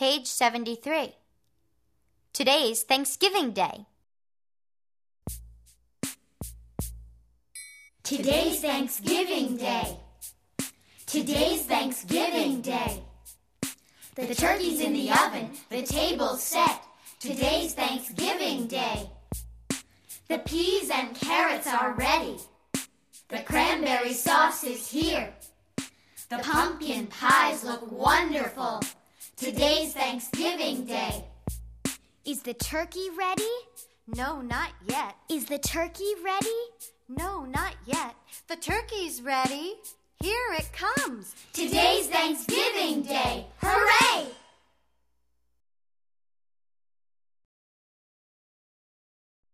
Page 73. Today's Thanksgiving Day. Today's Thanksgiving Day. Today's Thanksgiving Day. The turkey's in the oven, the table's set. Today's Thanksgiving Day. The peas and carrots are ready. The cranberry sauce is here. The pumpkin pies look. Today's Thanksgiving Day. Is the turkey ready? No, not yet. Is the turkey ready? No, not yet. The turkey's ready. Here it comes. Today's Thanksgiving Day. Hooray!